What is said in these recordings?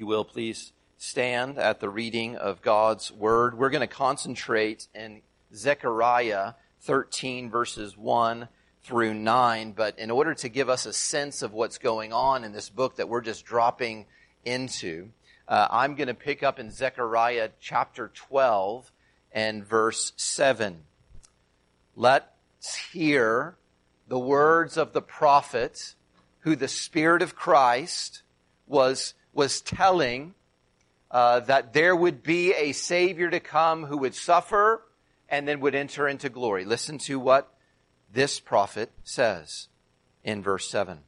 you will, please stand at the reading of God's Word. We're going to concentrate in Zechariah 13 verses 1 through 9, but in order to give us a sense of what's going on in this book that we're just dropping into, uh, I'm going to pick up in Zechariah chapter 12 and verse 7. Let's hear the words of the prophet who the Spirit of Christ was, was telling uh, that there would be a Savior to come who would suffer and then would enter into glory. Listen to what this prophet says in verse 7.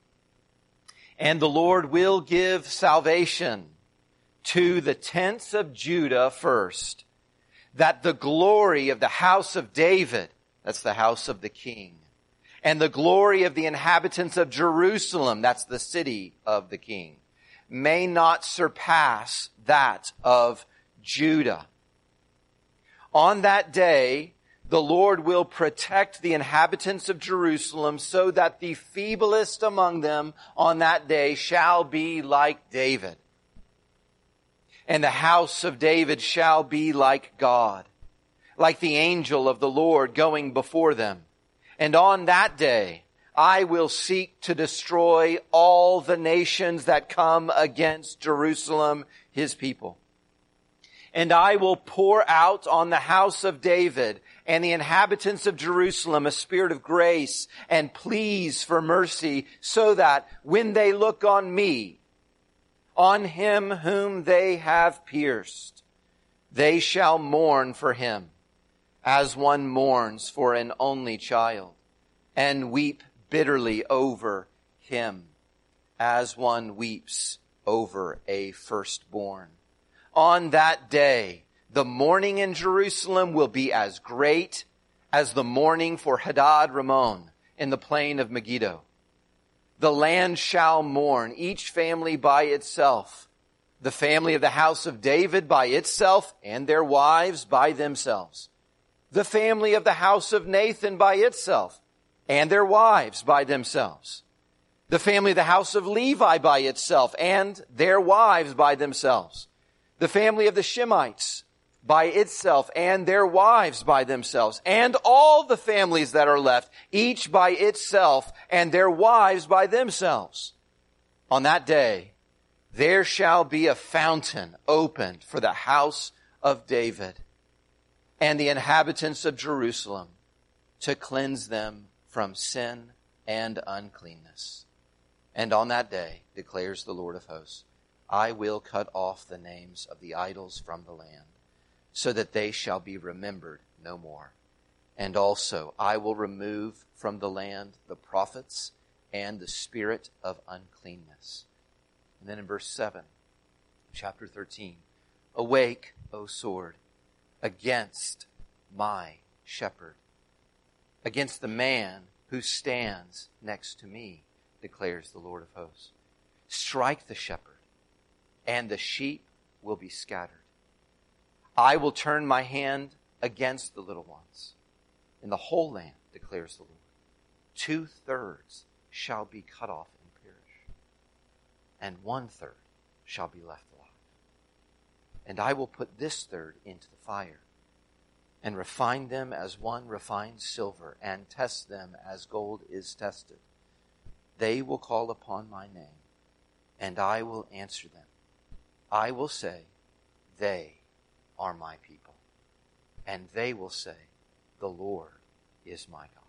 And the Lord will give salvation to the tents of Judah first, that the glory of the house of David, that's the house of the king, and the glory of the inhabitants of Jerusalem, that's the city of the king, may not surpass that of Judah. On that day, the Lord will protect the inhabitants of Jerusalem so that the feeblest among them on that day shall be like David. And the house of David shall be like God, like the angel of the Lord going before them. And on that day, I will seek to destroy all the nations that come against Jerusalem, his people. And I will pour out on the house of David and the inhabitants of Jerusalem a spirit of grace and pleas for mercy so that when they look on me, on him whom they have pierced, they shall mourn for him as one mourns for an only child, and weep bitterly over him, as one weeps over a firstborn. On that day, the mourning in Jerusalem will be as great as the mourning for Hadad Rimmon in the plain of Megiddo. The land shall mourn, each family by itself, the family of the house of David by itself, and their wives by themselves the family of the house of Nathan by itself, and their wives by themselves. The family of the house of Levi by itself, and their wives by themselves. The family of the Shimeites by itself, and their wives by themselves. And all the families that are left, each by itself, and their wives by themselves. On that day, there shall be a fountain opened for the house of David and the inhabitants of Jerusalem to cleanse them from sin and uncleanness. And on that day, declares the Lord of hosts, I will cut off the names of the idols from the land, so that they shall be remembered no more. And also, I will remove from the land the prophets and the spirit of uncleanness. And then in verse 7, chapter 13, Awake, O sword, against my shepherd, against the man who stands next to me, declares the Lord of hosts. Strike the shepherd, and the sheep will be scattered. I will turn my hand against the little ones in the whole land, declares the Lord. Two thirds shall be cut off and perish, and one third shall be left alive. and I will put this third into the fire, and refine them as one refines silver, and test them as gold is tested. They will call upon my name, and I will answer them. I will say, They are my people. And they will say, The Lord is my God.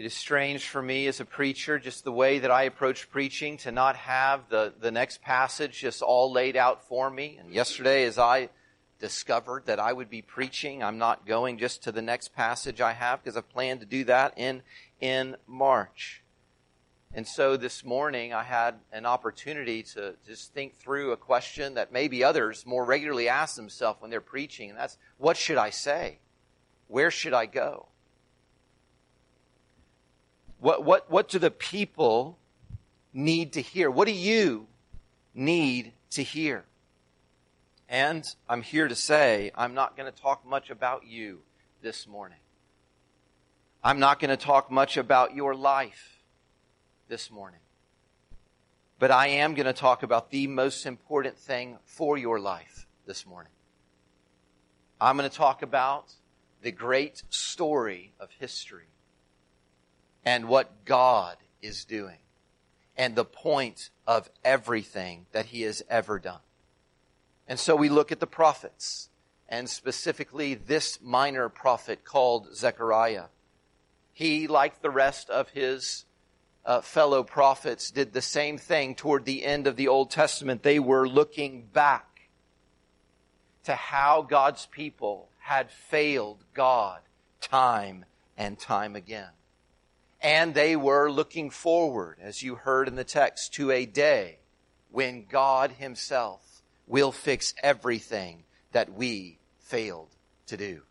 It is strange for me as a preacher, just the way that I approach preaching, to not have the, the next passage just all laid out for me. And yesterday, as I discovered that I would be preaching, I'm not going just to the next passage I have because I plan to do that in, in March. And so this morning, I had an opportunity to just think through a question that maybe others more regularly ask themselves when they're preaching, and that's what should I say? Where should I go? What, what, what do the people need to hear? What do you need to hear? And I'm here to say, I'm not going to talk much about you this morning. I'm not going to talk much about your life. this morning. But I am going to talk about the most important thing for your life this morning. I'm going to talk about the great story of history and what God is doing and the point of everything that he has ever done. And so we look at the prophets and specifically this minor prophet called Zechariah. He, like the rest of his uh, fellow prophets, did the same thing toward the end of the Old Testament. They were looking back to how God's people had failed God time and time again. And they were looking forward, as you heard in the text, to a day when God himself will fix everything that we failed to do.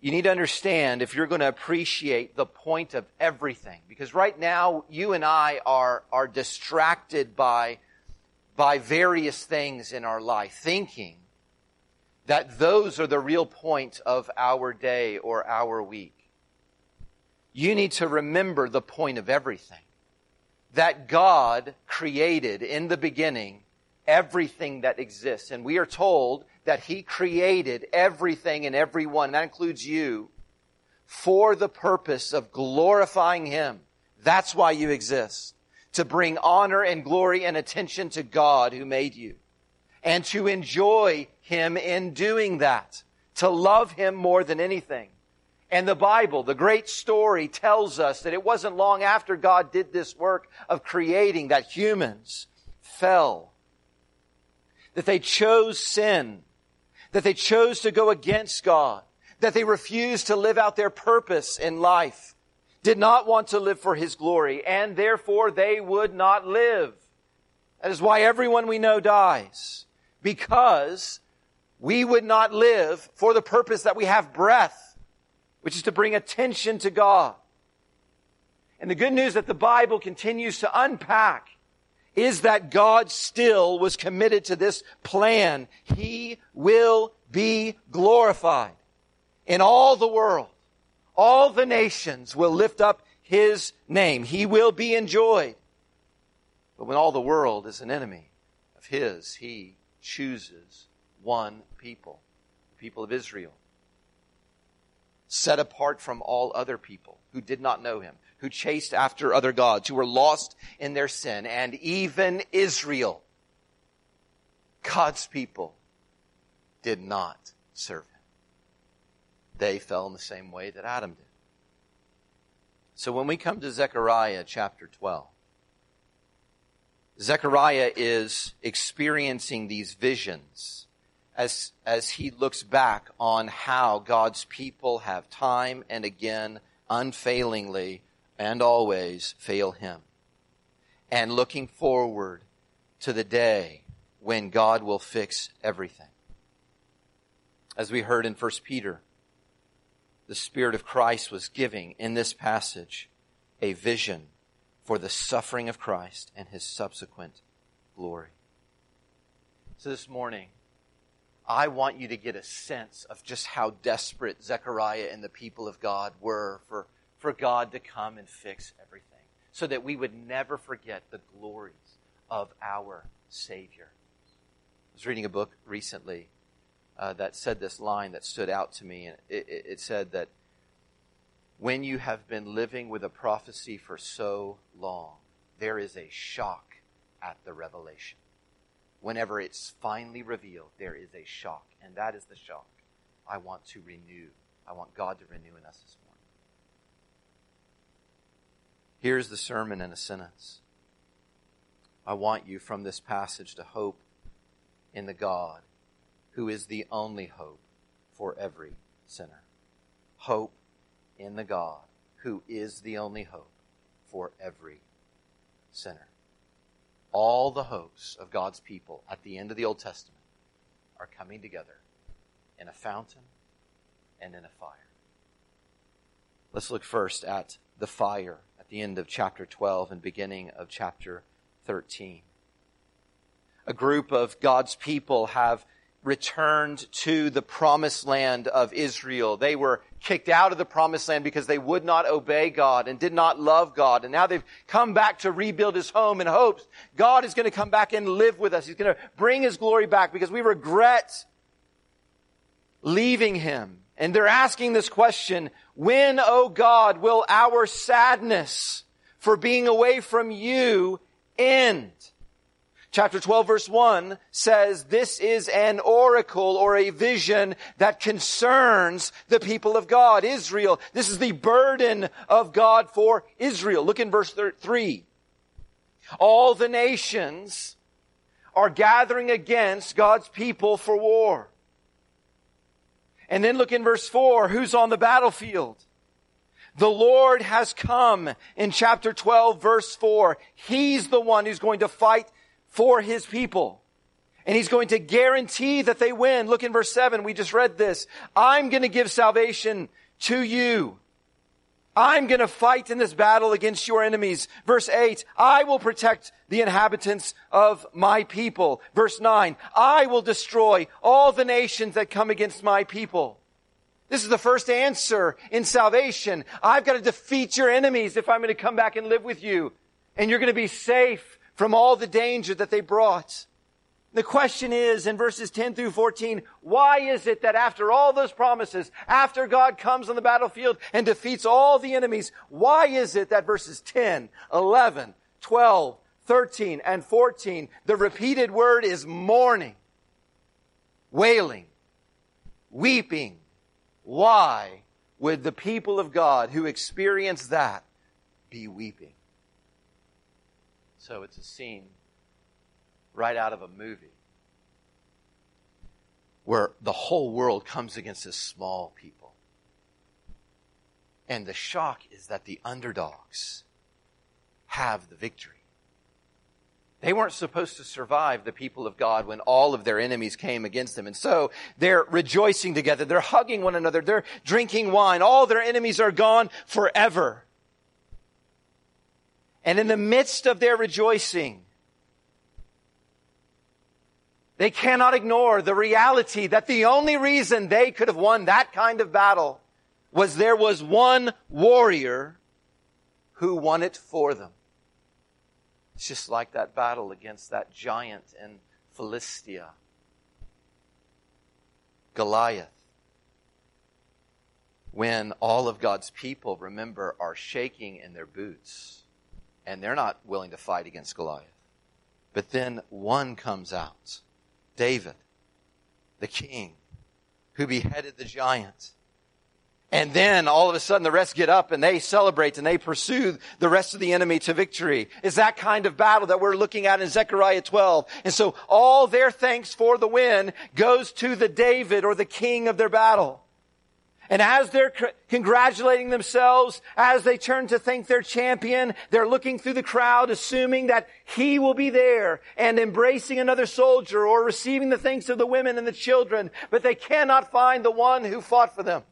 You need to understand if you're going to appreciate the point of everything, because right now you and I are, are distracted by, by various things in our life, thinking that those are the real point of our day or our week. You need to remember the point of everything. That God created in the beginning everything that exists. And we are told that He created everything and everyone, that includes you, for the purpose of glorifying Him. That's why you exist. To bring honor and glory and attention to God who made you and to enjoy Him in doing that, to love Him more than anything. And the Bible, the great story tells us that it wasn't long after God did this work of creating that humans fell, that they chose sin, that they chose to go against God, that they refused to live out their purpose in life, did not want to live for His glory, and therefore they would not live. That is why everyone we know dies because we would not live for the purpose that we have breath, which is to bring attention to God. And the good news that the Bible continues to unpack is that God still was committed to this plan. He will be glorified in all the world. All the nations will lift up His name. He will be enjoyed. But when all the world is an enemy of His, He chooses one people, the people of Israel, set apart from all other people who did not know him, who chased after other gods, who were lost in their sin, and even Israel, God's people, did not serve him. They fell in the same way that Adam did. So when we come to Zechariah chapter 12, Zechariah is experiencing these visions as, as he looks back on how God's people have time and again, unfailingly and always fail him. And looking forward to the day when God will fix everything. As we heard in 1 Peter, the Spirit of Christ was giving in this passage a vision for the suffering of Christ and his subsequent glory. So this morning, I want you to get a sense of just how desperate Zechariah and the people of God were for, for God to come and fix everything so that we would never forget the glories of our Savior. I was reading a book recently uh, that said this line that stood out to me. And it, it, it said that when you have been living with a prophecy for so long, there is a shock at the revelation. Whenever it's finally revealed, there is a shock. And that is the shock I want to renew. I want God to renew in us this morning. Here's the sermon in a sentence. I want you from this passage to hope in the God who is the only hope for every sinner. Hope in the God who is the only hope for every sinner. All the hopes of God's people at the end of the Old Testament are coming together in a fountain and in a fire. Let's look first at the fire at the end of chapter 12 and beginning of chapter 13. A group of God's people have returned to the promised land of Israel. They were kicked out of the promised land because they would not obey God and did not love God. And now they've come back to rebuild his home in hopes God is going to come back and live with us. He's going to bring his glory back because we regret leaving him. And they're asking this question, when, O God, will our sadness for being away from you end? Chapter 12 verse 1 says this is an oracle or a vision that concerns the people of God, Israel. This is the burden of God for Israel. Look in verse 3. All the nations are gathering against God's people for war. And then look in verse 4. Who's on the battlefield? The Lord has come in chapter 12 verse 4. He's the one who's going to fight for his people. And he's going to guarantee that they win. Look in verse 7. We just read this. I'm going to give salvation to you. I'm going to fight in this battle against your enemies. Verse 8, I will protect the inhabitants of my people. Verse 9, I will destroy all the nations that come against my people. This is the first answer in salvation. I've got to defeat your enemies if I'm going to come back and live with you. And you're going to be safe from all the danger that they brought. The question is in verses 10 through 14, why is it that after all those promises, after God comes on the battlefield and defeats all the enemies, why is it that verses 10, 11, 12, 13, and 14, the repeated word is mourning, wailing, weeping? Why would the people of God who experience that be weeping? So it's a scene right out of a movie where the whole world comes against this small people. And the shock is that the underdogs have the victory. They weren't supposed to survive the people of God when all of their enemies came against them. And so they're rejoicing together. They're hugging one another. They're drinking wine. All their enemies are gone forever. And in the midst of their rejoicing, they cannot ignore the reality that the only reason they could have won that kind of battle was there was one warrior who won it for them. It's just like that battle against that giant in Philistia, Goliath. When all of God's people, remember, are shaking in their boots and they're not willing to fight against Goliath. But then one comes out David, the king, who beheaded the giant. And then all of a sudden the rest get up and they celebrate and they pursue the rest of the enemy to victory. Is that kind of battle that we're looking at in Zechariah 12. And so all their thanks for the win goes to the David or the king of their battle. And as they're congratulating themselves, as they turn to thank their champion, they're looking through the crowd, assuming that he will be there and embracing another soldier or receiving the thanks of the women and the children, but they cannot find the one who fought for them.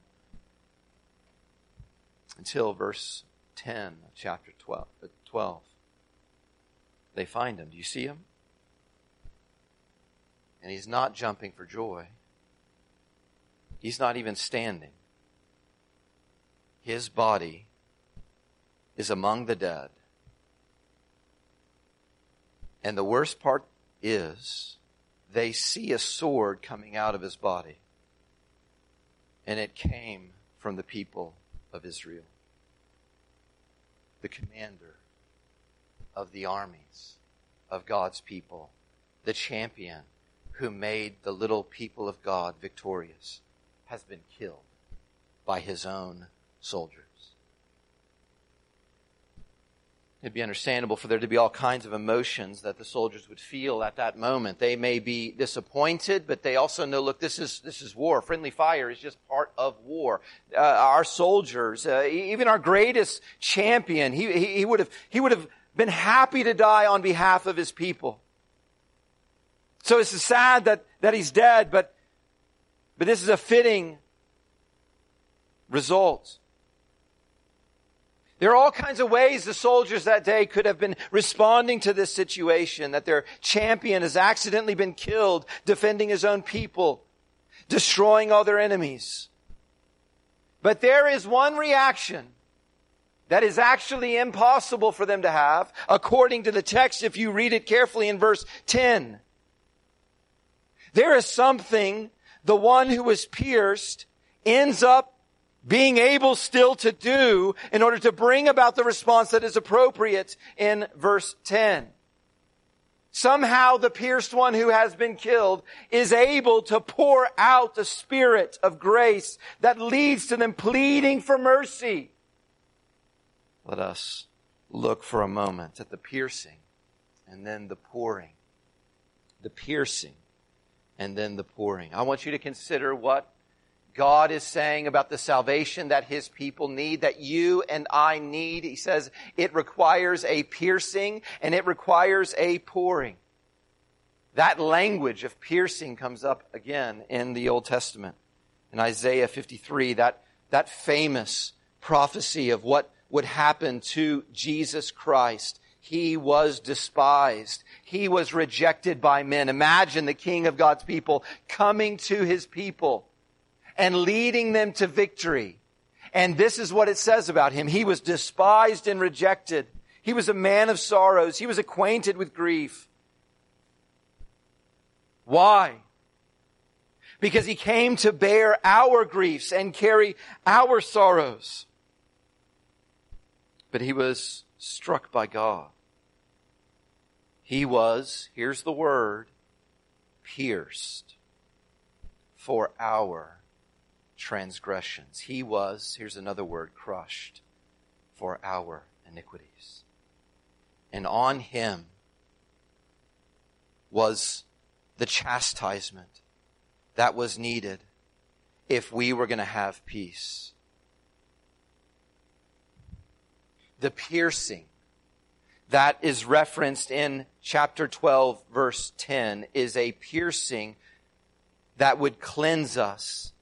Until verse 10 of chapter 12. Uh, 12. They find him. Do you see him? And he's not jumping for joy. He's not even standing his body is among the dead. And the worst part is they see a sword coming out of his body. And it came from the people of Israel. The commander of the armies of God's people, the champion who made the little people of God victorious, has been killed by his own soldiers. It'd be understandable for there to be all kinds of emotions that the soldiers would feel at that moment. They may be disappointed, but they also know, look, this is, this is war. Friendly fire is just part of war. Uh, our soldiers, uh, even our greatest champion, he, he, he would have, he would have been happy to die on behalf of his people. So it's sad that, that he's dead, but, but this is a fitting result. There are all kinds of ways the soldiers that day could have been responding to this situation, that their champion has accidentally been killed defending his own people, destroying all their enemies. But there is one reaction that is actually impossible for them to have, according to the text, if you read it carefully in verse 10. There is something the one who was pierced ends up being able still to do in order to bring about the response that is appropriate in verse 10. Somehow the pierced one who has been killed is able to pour out the spirit of grace that leads to them pleading for mercy. Let us look for a moment at the piercing and then the pouring. The piercing and then the pouring. I want you to consider what God is saying about the salvation that his people need, that you and I need. He says it requires a piercing and it requires a pouring. That language of piercing comes up again in the Old Testament. In Isaiah 53, that, that famous prophecy of what would happen to Jesus Christ. He was despised. He was rejected by men. Imagine the king of God's people coming to his people and leading them to victory. And this is what it says about him. He was despised and rejected. He was a man of sorrows. He was acquainted with grief. Why? Because he came to bear our griefs and carry our sorrows. But he was struck by God. He was, here's the word, pierced for our transgressions. He was, here's another word, crushed for our iniquities. And on him was the chastisement that was needed if we were going to have peace. The piercing that is referenced in chapter 12 verse 10 is a piercing that would cleanse us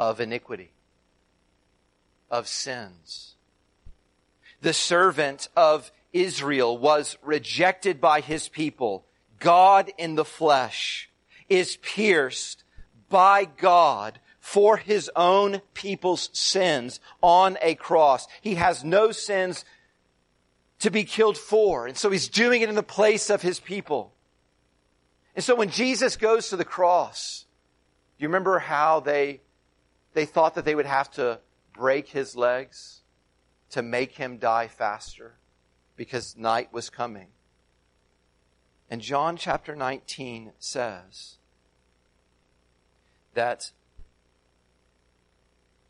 of iniquity, of sins. The servant of Israel was rejected by his people. God in the flesh is pierced by God for his own people's sins on a cross. He has no sins to be killed for. And so he's doing it in the place of his people. And so when Jesus goes to the cross, you remember how they they thought that they would have to break his legs to make him die faster because night was coming. And John chapter 19 says that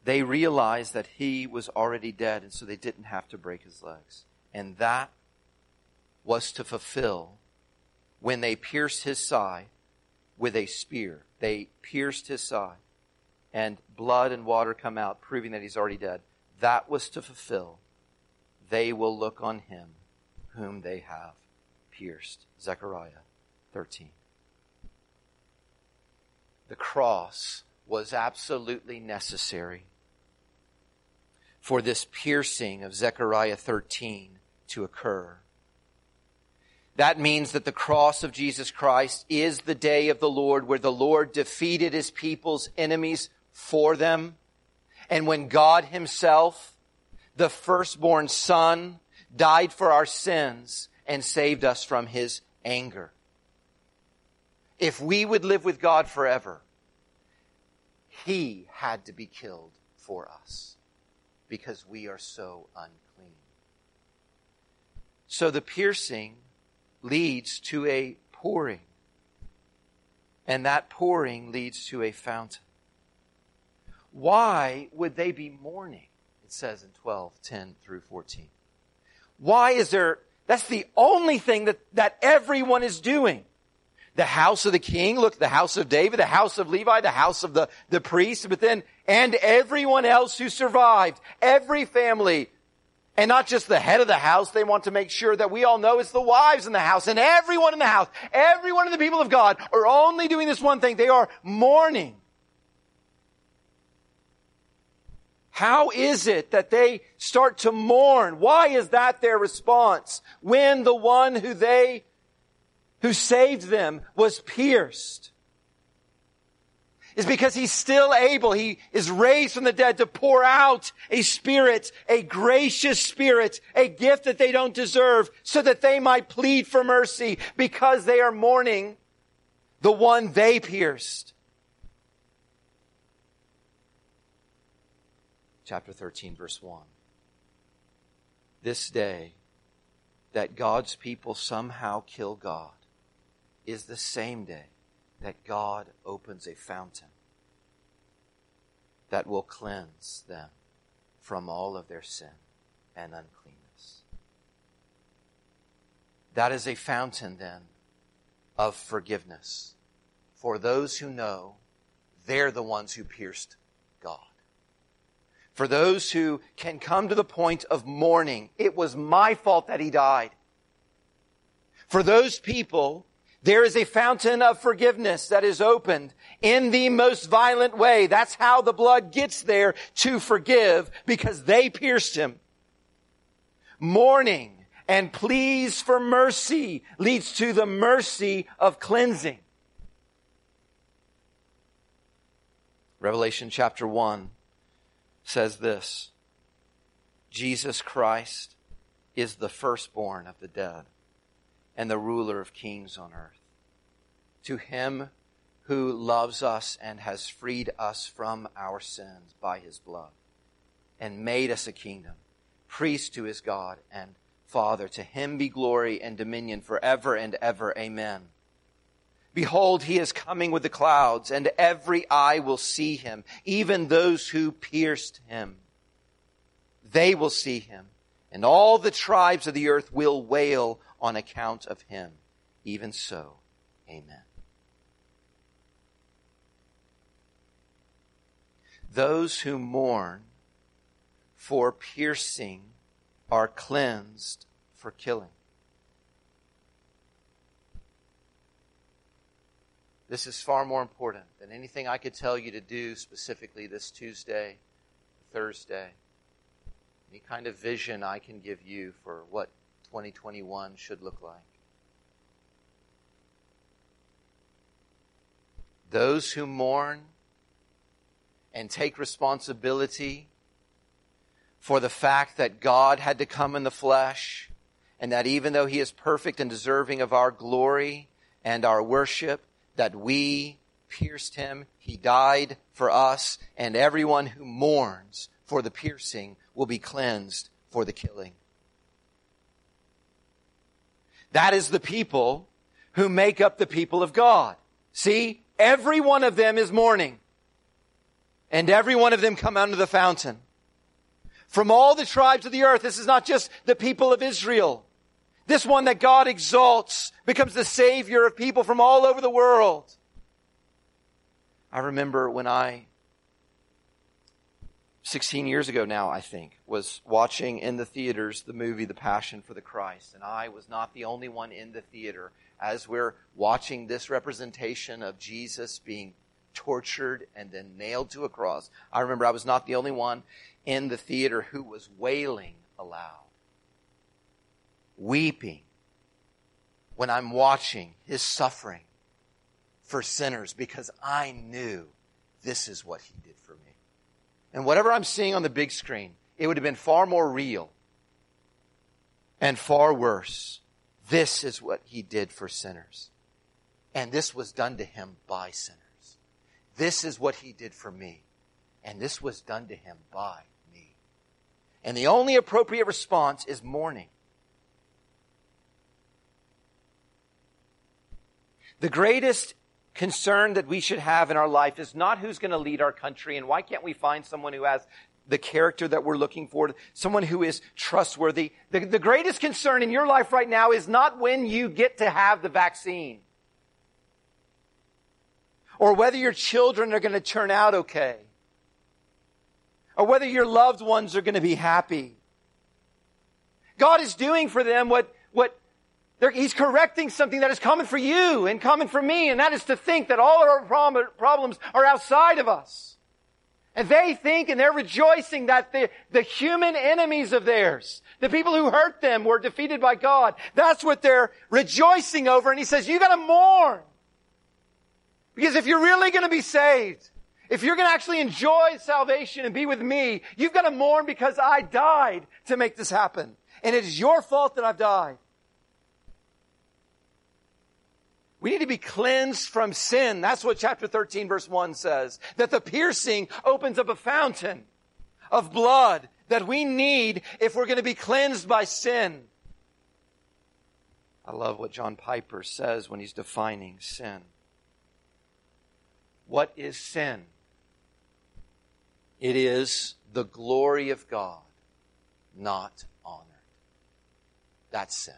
they realized that he was already dead, and so they didn't have to break his legs. And that was to fulfill when they pierced his side with a spear. They pierced his side and blood and water come out, proving that he's already dead. That was to fulfill. They will look on him whom they have pierced. Zechariah 13. The cross was absolutely necessary for this piercing of Zechariah 13 to occur. That means that the cross of Jesus Christ is the day of the Lord where the Lord defeated his people's enemies for them. And when God himself, the firstborn son, died for our sins and saved us from his anger. If we would live with God forever, he had to be killed for us because we are so unclean. So the piercing leads to a pouring, and that pouring leads to a fountain. Why would they be mourning? It says in 12, 10 through 14. Why is there, that's the only thing that, that everyone is doing. The house of the king, look, the house of David, the house of Levi, the house of the, the priest, but then, and everyone else who survived, every family, and not just the head of the house, they want to make sure that we all know it's the wives in the house and everyone in the house, everyone of the people of God are only doing this one thing. They are mourning How is it that they start to mourn? Why is that their response when the one who they, who saved them was pierced? Is because he's still able, he is raised from the dead to pour out a spirit, a gracious spirit, a gift that they don't deserve so that they might plead for mercy because they are mourning the one they pierced. Chapter 13, verse 1. This day that God's people somehow kill God is the same day that God opens a fountain that will cleanse them from all of their sin and uncleanness. That is a fountain then of forgiveness for those who know they're the ones who pierced for those who can come to the point of mourning. It was my fault that he died. For those people, there is a fountain of forgiveness that is opened in the most violent way. That's how the blood gets there to forgive because they pierced him. Mourning and pleas for mercy leads to the mercy of cleansing. Revelation chapter 1 says this Jesus Christ is the firstborn of the dead and the ruler of kings on earth. To him who loves us and has freed us from our sins by his blood and made us a kingdom, priest to his God and Father. To him be glory and dominion forever and ever. Amen. Behold, he is coming with the clouds, and every eye will see him, even those who pierced him. They will see him, and all the tribes of the earth will wail on account of him. Even so, amen. Those who mourn for piercing are cleansed for killing. This is far more important than anything I could tell you to do specifically this Tuesday, Thursday. Any kind of vision I can give you for what 2021 should look like. Those who mourn and take responsibility for the fact that God had to come in the flesh and that even though he is perfect and deserving of our glory and our worship, that we pierced him. He died for us, and everyone who mourns for the piercing will be cleansed for the killing. That is the people who make up the people of God. See, every one of them is mourning. And every one of them come under the fountain. From all the tribes of the earth, this is not just the people of Israel. This one that God exalts becomes the savior of people from all over the world. I remember when I, 16 years ago now, I think, was watching in the theaters the movie The Passion for the Christ. And I was not the only one in the theater as we're watching this representation of Jesus being tortured and then nailed to a cross. I remember I was not the only one in the theater who was wailing aloud weeping when I'm watching his suffering for sinners because I knew this is what he did for me. And whatever I'm seeing on the big screen, it would have been far more real and far worse. This is what he did for sinners. And this was done to him by sinners. This is what he did for me. And this was done to him by me. And the only appropriate response is mourning. The greatest concern that we should have in our life is not who's going to lead our country and why can't we find someone who has the character that we're looking for, someone who is trustworthy. The, the greatest concern in your life right now is not when you get to have the vaccine or whether your children are going to turn out okay or whether your loved ones are going to be happy. God is doing for them what, what he's correcting something that is common for you and common for me, and that is to think that all our problems are outside of us. And they think and they're rejoicing that the, the human enemies of theirs, the people who hurt them were defeated by God. That's what they're rejoicing over. And he says, you gotta mourn. Because if you're really gonna be saved, if you're gonna actually enjoy salvation and be with me, you've gotta mourn because I died to make this happen. And it is your fault that I've died. We need to be cleansed from sin. That's what chapter 13 verse 1 says. That the piercing opens up a fountain of blood that we need if we're going to be cleansed by sin. I love what John Piper says when he's defining sin. What is sin? It is the glory of God, not honored. That's sin.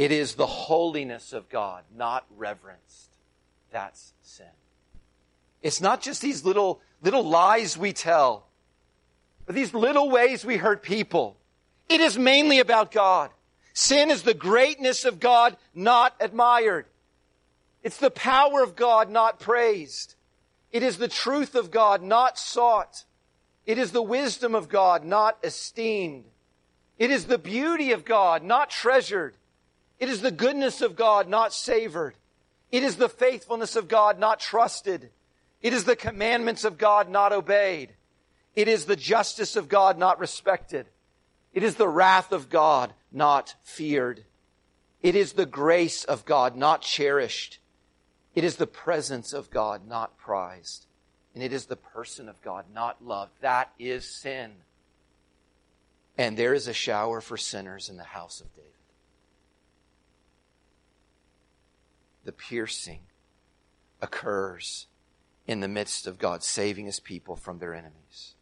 It is the holiness of God, not reverenced. That's sin. It's not just these little, little lies we tell, these little ways we hurt people. It is mainly about God. Sin is the greatness of God, not admired. It's the power of God, not praised. It is the truth of God, not sought. It is the wisdom of God, not esteemed. It is the beauty of God, not treasured. It is the goodness of God, not savored. It is the faithfulness of God, not trusted. It is the commandments of God, not obeyed. It is the justice of God, not respected. It is the wrath of God, not feared. It is the grace of God, not cherished. It is the presence of God, not prized. And it is the person of God, not loved. That is sin. And there is a shower for sinners in the house of David. The piercing occurs in the midst of God saving his people from their enemies.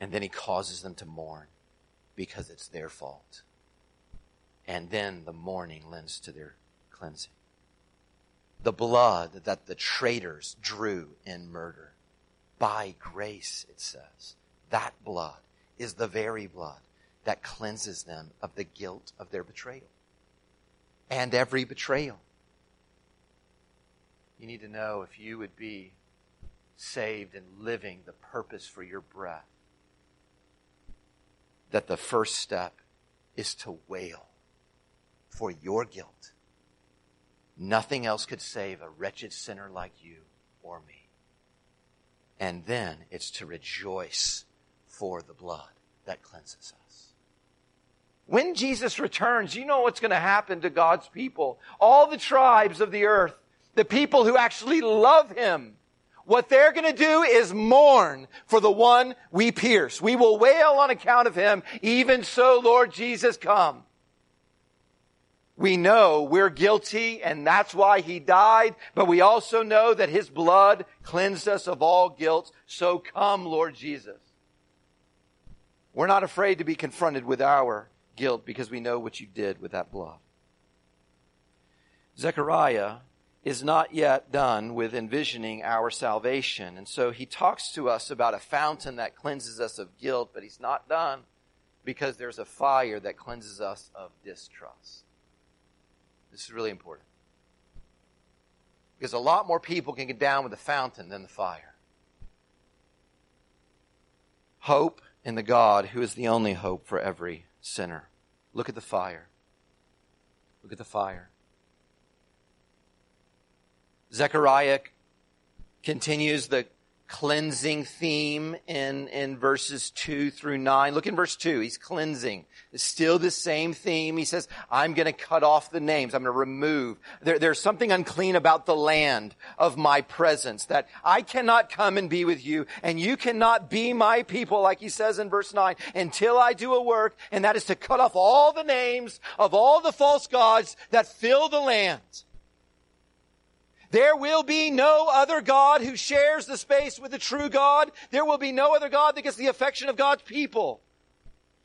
And then he causes them to mourn because it's their fault. And then the mourning lends to their cleansing. The blood that the traitors drew in murder, by grace, it says, that blood is the very blood that cleanses them of the guilt of their betrayal and every betrayal. You need to know if you would be saved and living the purpose for your breath, that the first step is to wail for your guilt. Nothing else could save a wretched sinner like you or me. And then it's to rejoice for the blood that cleanses us. When Jesus returns, you know what's going to happen to God's people. All the tribes of the earth, the people who actually love Him, what they're going to do is mourn for the one we pierce. We will wail on account of Him. Even so, Lord Jesus, come. We know we're guilty and that's why He died, but we also know that His blood cleansed us of all guilt. So come, Lord Jesus. We're not afraid to be confronted with our guilt because we know what you did with that blood. Zechariah is not yet done with envisioning our salvation. And so he talks to us about a fountain that cleanses us of guilt, but he's not done because there's a fire that cleanses us of distrust. This is really important. Because a lot more people can get down with the fountain than the fire. Hope in the God who is the only hope for every sinner. Look at the fire. Look at the fire. Zechariah continues the cleansing theme in, in verses 2 through 9. Look in verse 2. He's cleansing. It's still the same theme. He says, I'm going to cut off the names. I'm going to remove. There, there's something unclean about the land of my presence that I cannot come and be with you and you cannot be my people, like he says in verse 9, until I do a work, and that is to cut off all the names of all the false gods that fill the land. There will be no other God who shares the space with the true God. There will be no other God that gets the affection of God's people.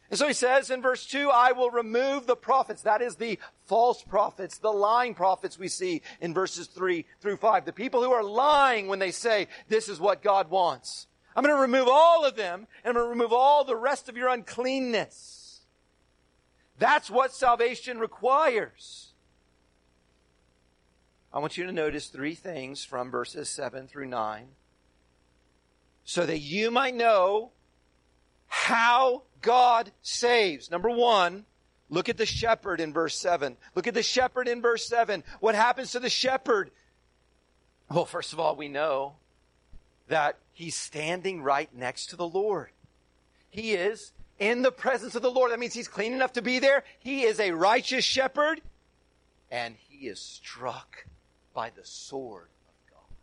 And so he says in verse 2, I will remove the prophets. That is the false prophets, the lying prophets we see in verses 3 through 5. The people who are lying when they say, this is what God wants. I'm going to remove all of them, and I'm going to remove all the rest of your uncleanness. That's what salvation requires. I want you to notice three things from verses 7 through 9 so that you might know how God saves. Number one, look at the shepherd in verse 7. Look at the shepherd in verse 7. What happens to the shepherd? Well, first of all, we know that he's standing right next to the Lord. He is in the presence of the Lord. That means he's clean enough to be there. He is a righteous shepherd and he is struck by the sword of God.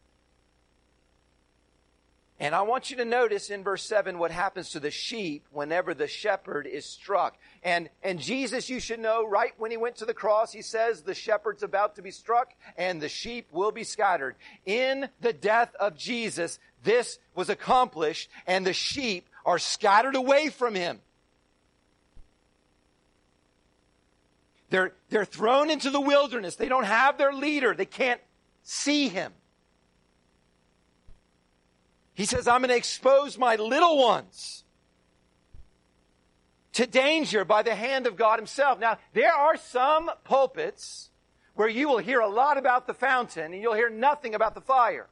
And I want you to notice in verse 7 what happens to the sheep whenever the shepherd is struck. And, and Jesus, you should know, right when he went to the cross, he says the shepherd's about to be struck and the sheep will be scattered. In the death of Jesus, this was accomplished and the sheep are scattered away from him. They're, they're thrown into the wilderness. They don't have their leader. They can't see him. He says, I'm going to expose my little ones to danger by the hand of God himself. Now, there are some pulpits where you will hear a lot about the fountain and you'll hear nothing about the fire.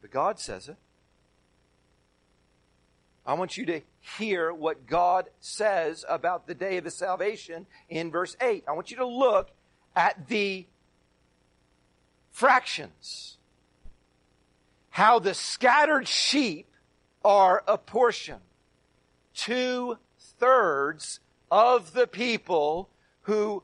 But God says it. I want you to hear what God says about the day of the salvation in verse 8. I want you to look at the fractions. How the scattered sheep are apportioned. Two thirds of the people who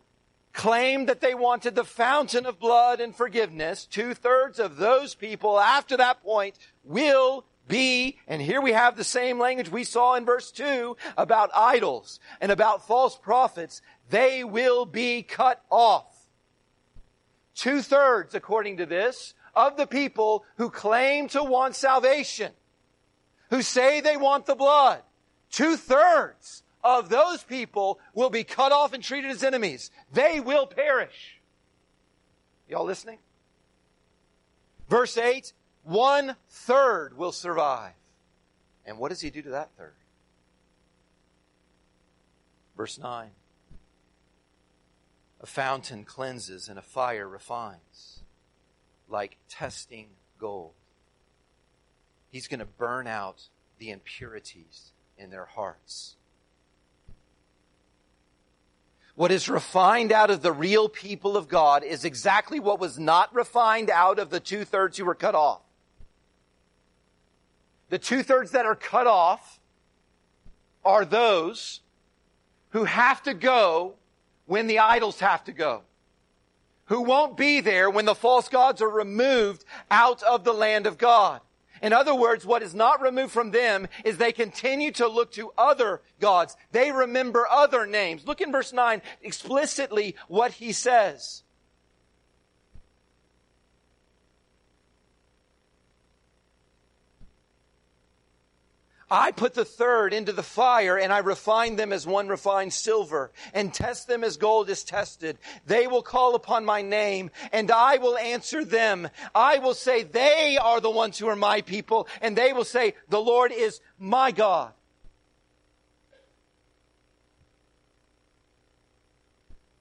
claimed that they wanted the fountain of blood and forgiveness, two thirds of those people after that point will be, and here we have the same language we saw in verse 2 about idols and about false prophets. They will be cut off. Two thirds, according to this, of the people who claim to want salvation, who say they want the blood, two thirds of those people will be cut off and treated as enemies. They will perish. Y'all listening? Verse 8, one third will survive. And what does he do to that third? Verse 9 A fountain cleanses and a fire refines, like testing gold. He's going to burn out the impurities in their hearts. What is refined out of the real people of God is exactly what was not refined out of the two thirds who were cut off. The two thirds that are cut off are those who have to go when the idols have to go. Who won't be there when the false gods are removed out of the land of God. In other words, what is not removed from them is they continue to look to other gods. They remember other names. Look in verse 9 explicitly what he says. I put the third into the fire and I refine them as one refines silver and test them as gold is tested. They will call upon my name and I will answer them. I will say they are the ones who are my people and they will say the Lord is my God.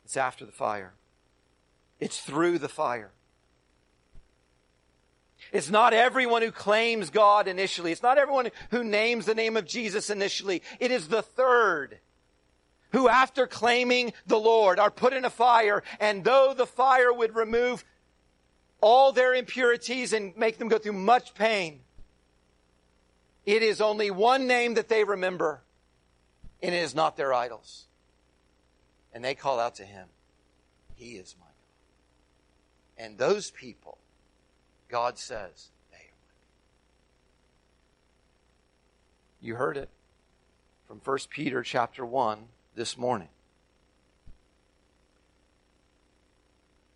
It's after the fire. It's through the fire. It's not everyone who claims God initially. It's not everyone who names the name of Jesus initially. It is the third who after claiming the Lord are put in a fire and though the fire would remove all their impurities and make them go through much pain, it is only one name that they remember and it is not their idols. And they call out to him, He is my God. And those people God says they You heard it from 1 Peter chapter 1 this morning.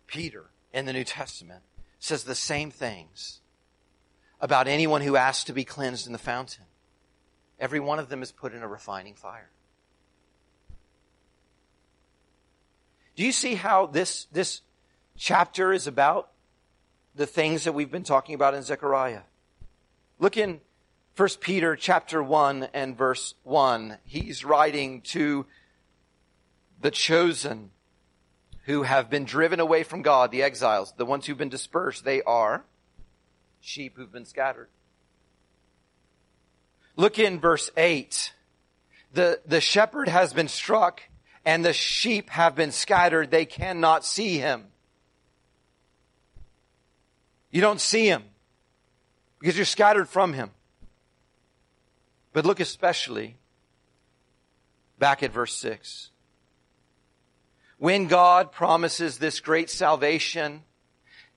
Peter in the New Testament says the same things about anyone who asks to be cleansed in the fountain. Every one of them is put in a refining fire. Do you see how this, this chapter is about the things that we've been talking about in Zechariah. Look in 1 Peter chapter 1 and verse 1. He's writing to the chosen who have been driven away from God, the exiles, the ones who've been dispersed, they are sheep who've been scattered. Look in verse 8. The, the shepherd has been struck and the sheep have been scattered. They cannot see him. You don't see him because you're scattered from him. But look especially back at verse 6. When God promises this great salvation,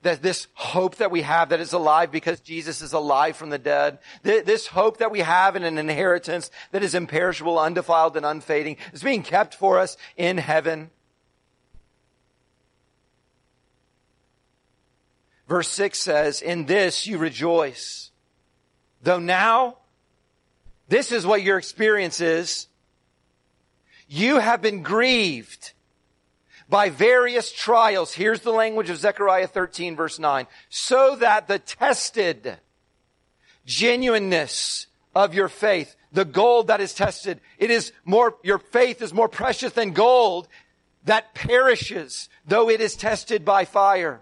that this hope that we have that is alive because Jesus is alive from the dead, this hope that we have in an inheritance that is imperishable, undefiled, and unfading is being kept for us in heaven. Verse 6 says, In this you rejoice. Though now, this is what your experience is. You have been grieved by various trials. Here's the language of Zechariah 13 verse 9. So that the tested genuineness of your faith, the gold that is tested, it is more, your faith is more precious than gold that perishes, though it is tested by fire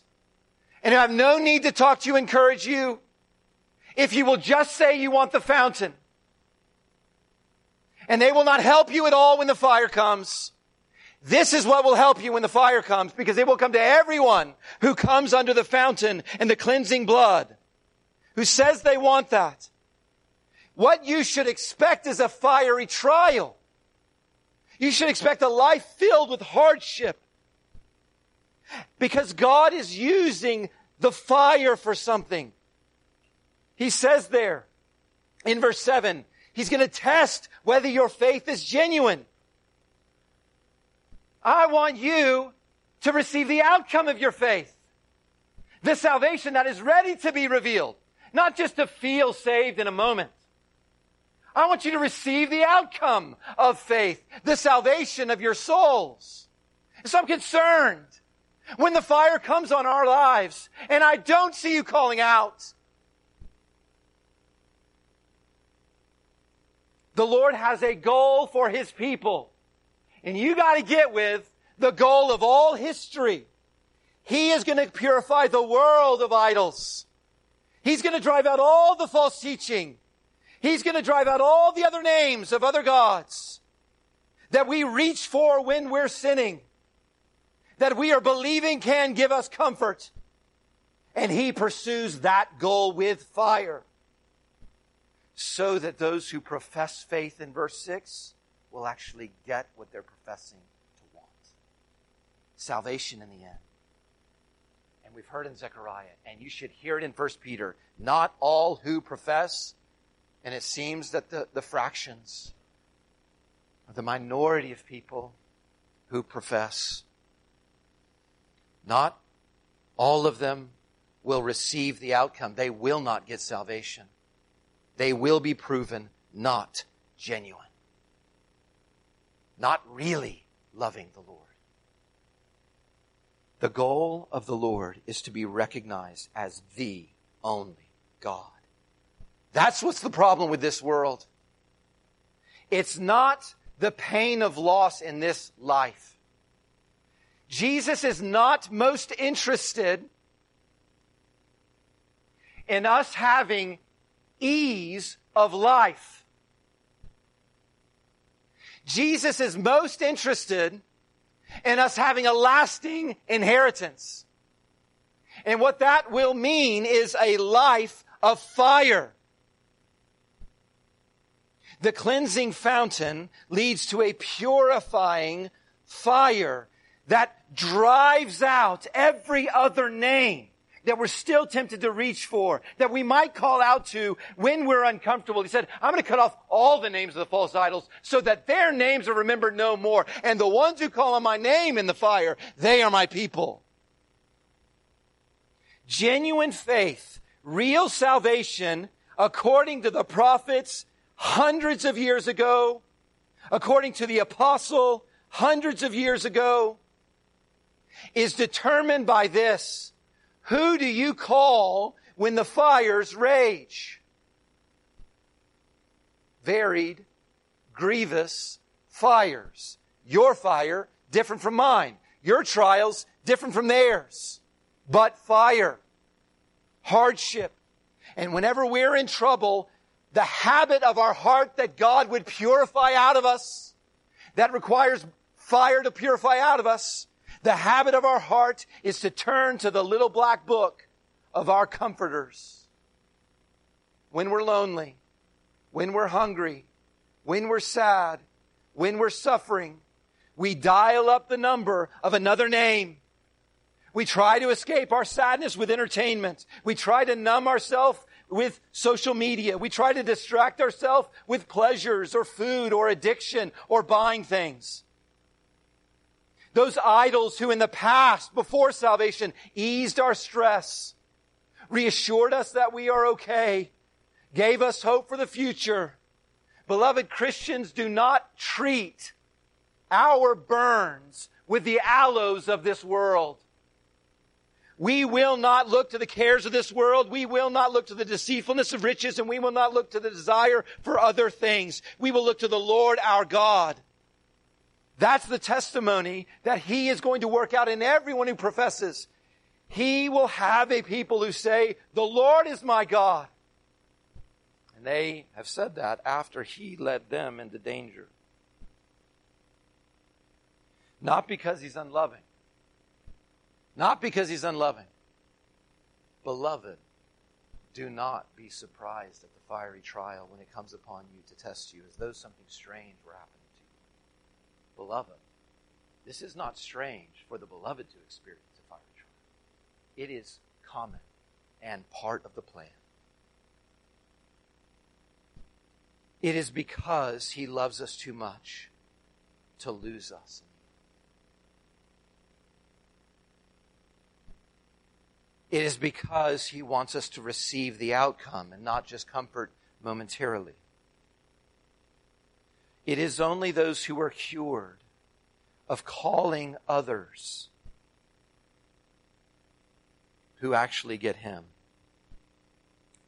and I have no need to talk to you, encourage you, if you will just say you want the fountain. And they will not help you at all when the fire comes. This is what will help you when the fire comes because it will come to everyone who comes under the fountain and the cleansing blood, who says they want that. What you should expect is a fiery trial. You should expect a life filled with hardship because God is using the fire for something. He says there in verse 7, He's going to test whether your faith is genuine. I want you to receive the outcome of your faith. The salvation that is ready to be revealed. Not just to feel saved in a moment. I want you to receive the outcome of faith. The salvation of your souls. So I'm concerned when the fire comes on our lives and I don't see you calling out. The Lord has a goal for His people. And you gotta get with the goal of all history. He is gonna purify the world of idols. He's gonna drive out all the false teaching. He's gonna drive out all the other names of other gods that we reach for when we're sinning that we are believing can give us comfort. And he pursues that goal with fire. So that those who profess faith in verse 6 will actually get what they're professing to want. Salvation in the end. And we've heard in Zechariah, and you should hear it in 1 Peter. Not all who profess, and it seems that the, the fractions, the minority of people who profess, not all of them will receive the outcome. They will not get salvation. They will be proven not genuine. Not really loving the Lord. The goal of the Lord is to be recognized as the only God. That's what's the problem with this world. It's not the pain of loss in this life. Jesus is not most interested in us having ease of life. Jesus is most interested in us having a lasting inheritance. And what that will mean is a life of fire. The cleansing fountain leads to a purifying fire that drives out every other name that we're still tempted to reach for, that we might call out to when we're uncomfortable. He said, I'm going to cut off all the names of the false idols so that their names are remembered no more. And the ones who call on my name in the fire, they are my people. genuine faith, real salvation, according to the prophets hundreds of years ago, according to the apostle hundreds of years ago, is determined by this. Who do you call when the fires rage? Varied, grievous fires. Your fire, different from mine. Your trials, different from theirs. But fire, hardship. And whenever we're in trouble, the habit of our heart that God would purify out of us, that requires fire to purify out of us, the habit of our heart is to turn to the little black book of our comforters. When we're lonely, when we're hungry, when we're sad, when we're suffering, we dial up the number of another name. We try to escape our sadness with entertainment. We try to numb ourselves with social media. We try to distract ourselves with pleasures or food or addiction or buying things. Those idols who in the past, before salvation, eased our stress, reassured us that we are okay, gave us hope for the future. Beloved Christians, do not treat our burns with the aloes of this world. We will not look to the cares of this world. We will not look to the deceitfulness of riches and we will not look to the desire for other things. We will look to the Lord our God. That's the testimony that he is going to work out in everyone who professes. He will have a people who say, the Lord is my God. And they have said that after he led them into danger. Not because he's unloving. Not because he's unloving. Beloved, do not be surprised at the fiery trial when it comes upon you to test you as though something strange were happening beloved. This is not strange for the beloved to experience a fiery trial. It is common and part of the plan. It is because he loves us too much to lose us. It is because he wants us to receive the outcome and not just comfort momentarily. It is only those who are cured of calling others who actually get Him.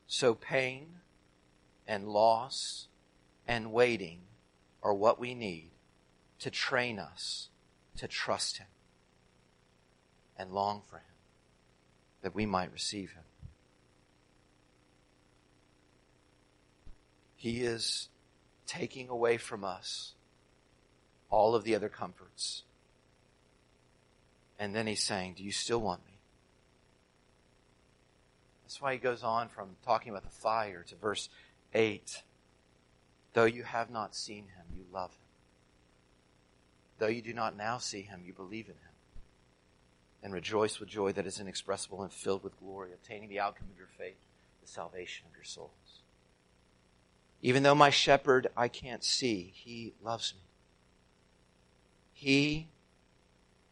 So pain and loss and waiting are what we need to train us to trust Him and long for Him that we might receive Him. He is taking away from us all of the other comforts. And then he's saying, Do you still want me? That's why he goes on from talking about the fire to verse 8. Though you have not seen him, you love him. Though you do not now see him, you believe in him. And rejoice with joy that is inexpressible and filled with glory, obtaining the outcome of your faith, the salvation of your souls. Even though my shepherd I can't see, he loves me. He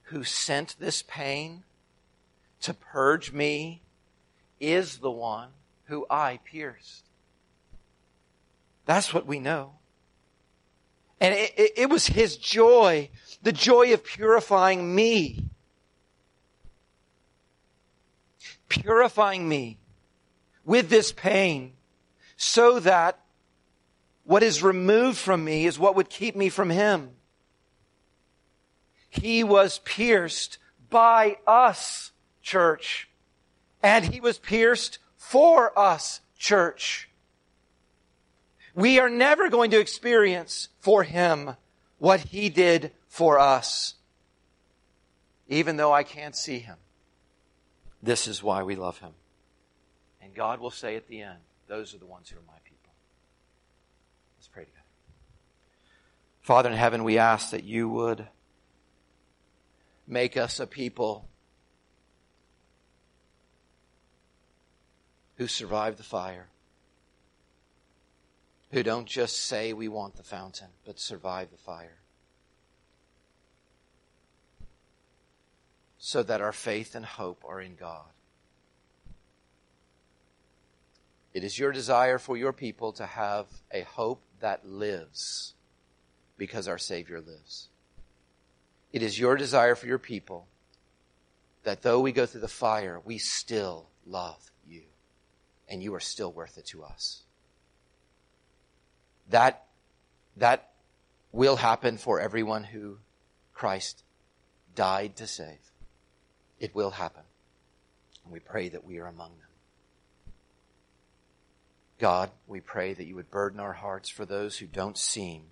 who sent this pain to purge me is the one who I pierced. That's what we know. And it, it, it, was his joy, the joy of purifying me. Purifying me with this pain so that what is removed from me is what would keep me from him. He was pierced by us, church. And he was pierced for us, church. We are never going to experience for him what he did for us. Even though I can't see him. This is why we love him. And God will say at the end, those are the ones who are my people. Let's pray together. Father in heaven, we ask that you would make us a people who survive the fire, who don't just say we want the fountain, but survive the fire. So that our faith and hope are in God. It is your desire for your people to have a hope that lives because our Savior lives. It is your desire for your people that though we go through the fire, we still love you and you are still worth it to us. That, that will happen for everyone who Christ died to save. It will happen. And we pray that we are among them. God, we pray that you would burden our hearts for those who don't seem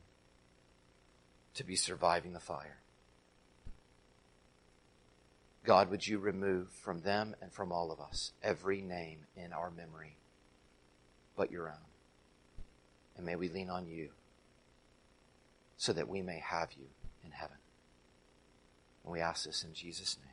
to be surviving the fire. God, would you remove from them and from all of us every name in our memory but your own? And may we lean on you so that we may have you in heaven. And we ask this in Jesus' name.